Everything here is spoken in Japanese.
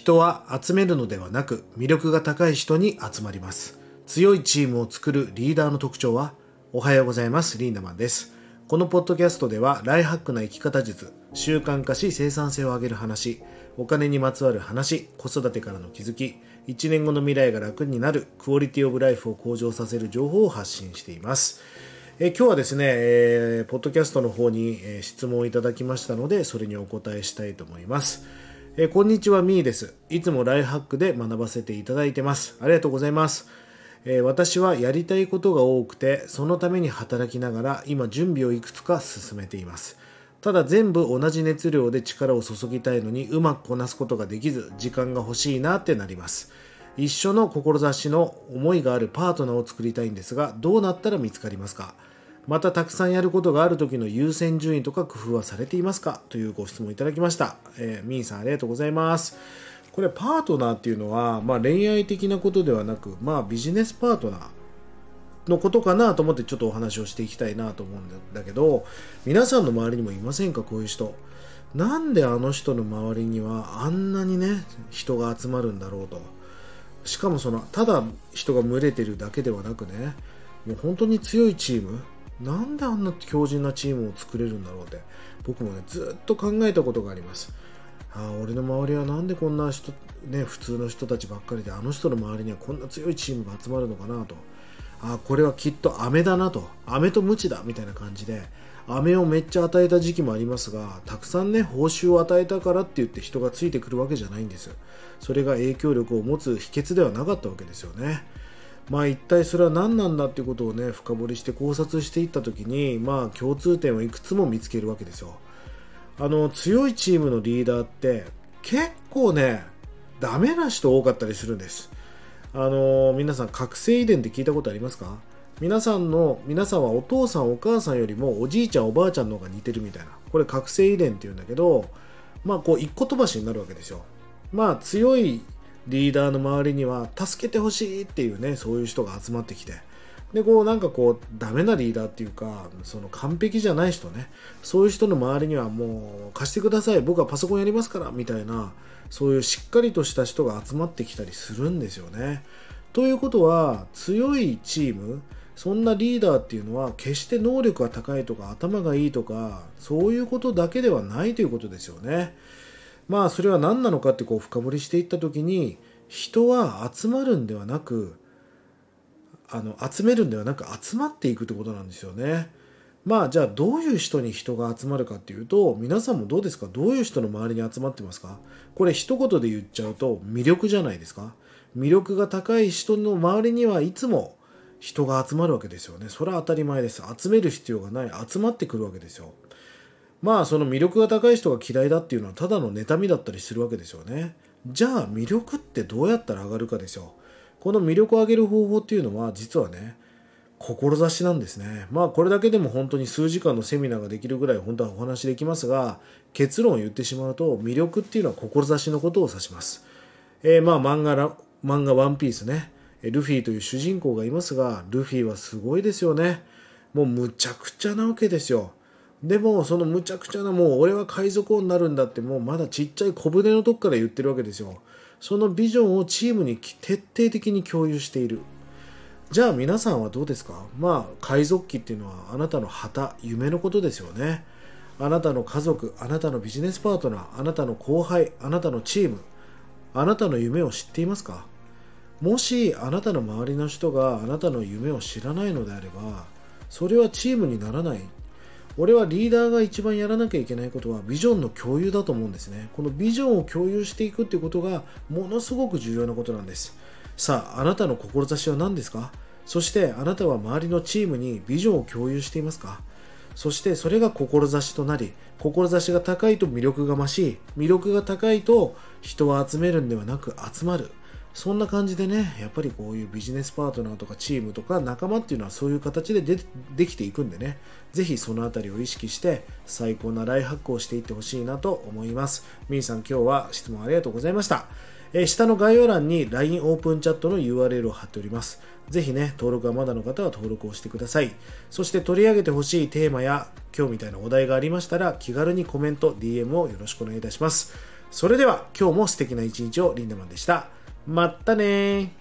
人は集めるのではなく魅力が高い人に集まります。強いチームを作るリーダーの特徴はおはようございますリンダマンです。このポッドキャストではライハックな生き方術習慣化し生産性を上げる話お金にまつわる話子育てからの気づき1年後の未来が楽になるクオリティオブライフを向上させる情報を発信しています。え今日はですね、えー、ポッドキャストの方に、えー、質問をいただきましたのでそれにお答えしたいと思います。えー、こんにちは、みーです。いつもライハックで学ばせていただいてます。ありがとうございます。えー、私はやりたいことが多くて、そのために働きながら、今準備をいくつか進めています。ただ全部同じ熱量で力を注ぎたいのにうまくこなすことができず、時間が欲しいなってなります。一緒の志の思いがあるパートナーを作りたいんですが、どうなったら見つかりますか？またたくさんやることがある時の優先順位とか工夫はされていますか？というご質問いただきました。えー、ミーさんありがとうございます。これパートナーっていうのは、まあ、恋愛的なことではなく、まあ、ビジネスパートナーのことかなと思ってちょっとお話をしていきたいなと思うんだけど皆さんの周りにもいませんか？こういう人。なんであの人の周りにはあんなにね人が集まるんだろうと。しかもそのただ人が群れてるだけではなくねもう本当に強いチーム。なんであんな強靭なチームを作れるんだろうって僕もねずっと考えたことがあります。あ俺の周りはなんでこんな人ね普通の人たちばっかりであの人の周りにはこんな強いチームが集まるのかなと。ああこれはきっと飴だなと。飴とムチだみたいな感じで飴をめっちゃ与えた時期もありますがたくさんね報酬を与えたからって言って人がついてくるわけじゃないんですそれが影響力を持つ秘訣ではなかったわけですよね。まあ一体それは何なんだっていうことをね深掘りして考察していった時にまあ共通点をいくつも見つけるわけですよ。あの強いチームのリーダーって結構ねダメな人多かったりするんです。あの皆さん覚醒遺伝って聞いたことありますか？皆さんの皆さんはお父さんお母さんよりもおじいちゃんおばあちゃんの方が似てるみたいな。これ覚醒遺伝っていうんだけどまあこう一個飛ばしになるわけですよ。まあ強いリーダーの周りには助けてほしいっていうねそういう人が集まってきてでこうなんかこうダメなリーダーっていうかその完璧じゃない人ねそういう人の周りにはもう貸してください僕はパソコンやりますからみたいなそういうしっかりとした人が集まってきたりするんですよね。ということは強いチームそんなリーダーっていうのは決して能力が高いとか頭がいいとかそういうことだけではないということですよね。まあそれは何なのかってこう深掘りしていった時に人は集まるんではなくあの集めるんではなく集まっていくってことなんですよね。まあじゃあどういう人に人が集まるかっていうと皆さんもどうですか？どういう人の周りに集まってますか？これ一言で言っちゃうと魅力じゃないですか？魅力が高い人の周りにはいつも人が集まるわけですよね。それは当たり前です。集める必要がない。集まってくるわけですよ。まあその魅力が高い人が嫌いだっていうのはただの妬みだったりするわけですよね。じゃあ魅力ってどうやったら上がるかですよこの魅力を上げる方法っていうのは実はね志なんですね。まあこれだけでも本当に数時間のセミナーができるぐらい本当はお話できますが結論を言ってしまうと魅力っていうのは志のことを指します、えー、まあ漫画ら漫画ワンピースね。ルフィという主人公がいますがルフィはすごいですよね。もうむちゃくちゃなわけですよ。でもそのむちゃくちゃなもう俺は海賊王になるんだってもうまだちっちゃい小舟のとこから言ってるわけですよ。そのビジョンをチームに徹底的に共有している。じゃあ皆さんはどうですか？まあ海賊機っていうのはあなたの旗夢のことですよね。あなたの家族あなたのビジネスパートナーあなたの後輩あなたのチームあなたの夢を知っていますか？もしあなたの周りの人があなたの夢を知らないのであればそれはチームにならない。俺はリーダーが一番やらなきゃいけないことはビジョンの共有だと思うんですね。このビジョンを共有していくっていうことがものすごく重要なことなんです。さああなたの志は何ですか？そしてあなたは周りのチームにビジョンを共有していますか？そしてそれが志となり志が高いと魅力が増し魅力が高いと人を集めるんではなく集まる。そんな感じでね、やっぱりこういうビジネスパートナーとかチームとか仲間っていうのはそういう形ででできていくんでね、ぜひそのあたりを意識して最高なライフハックをしていってほしいなと思います。みーさん今日は質問ありがとうございました。え、下の概要欄に LINE オープンチャットの URL を貼っております。ぜひね、登録がまだの方は登録をしてください。そして取り上げてほしいテーマや今日みたいなお題がありましたら気軽にコメント、DM をよろしくお願いいたします。それでは今日も素敵な一日をリンダマンでしたまったね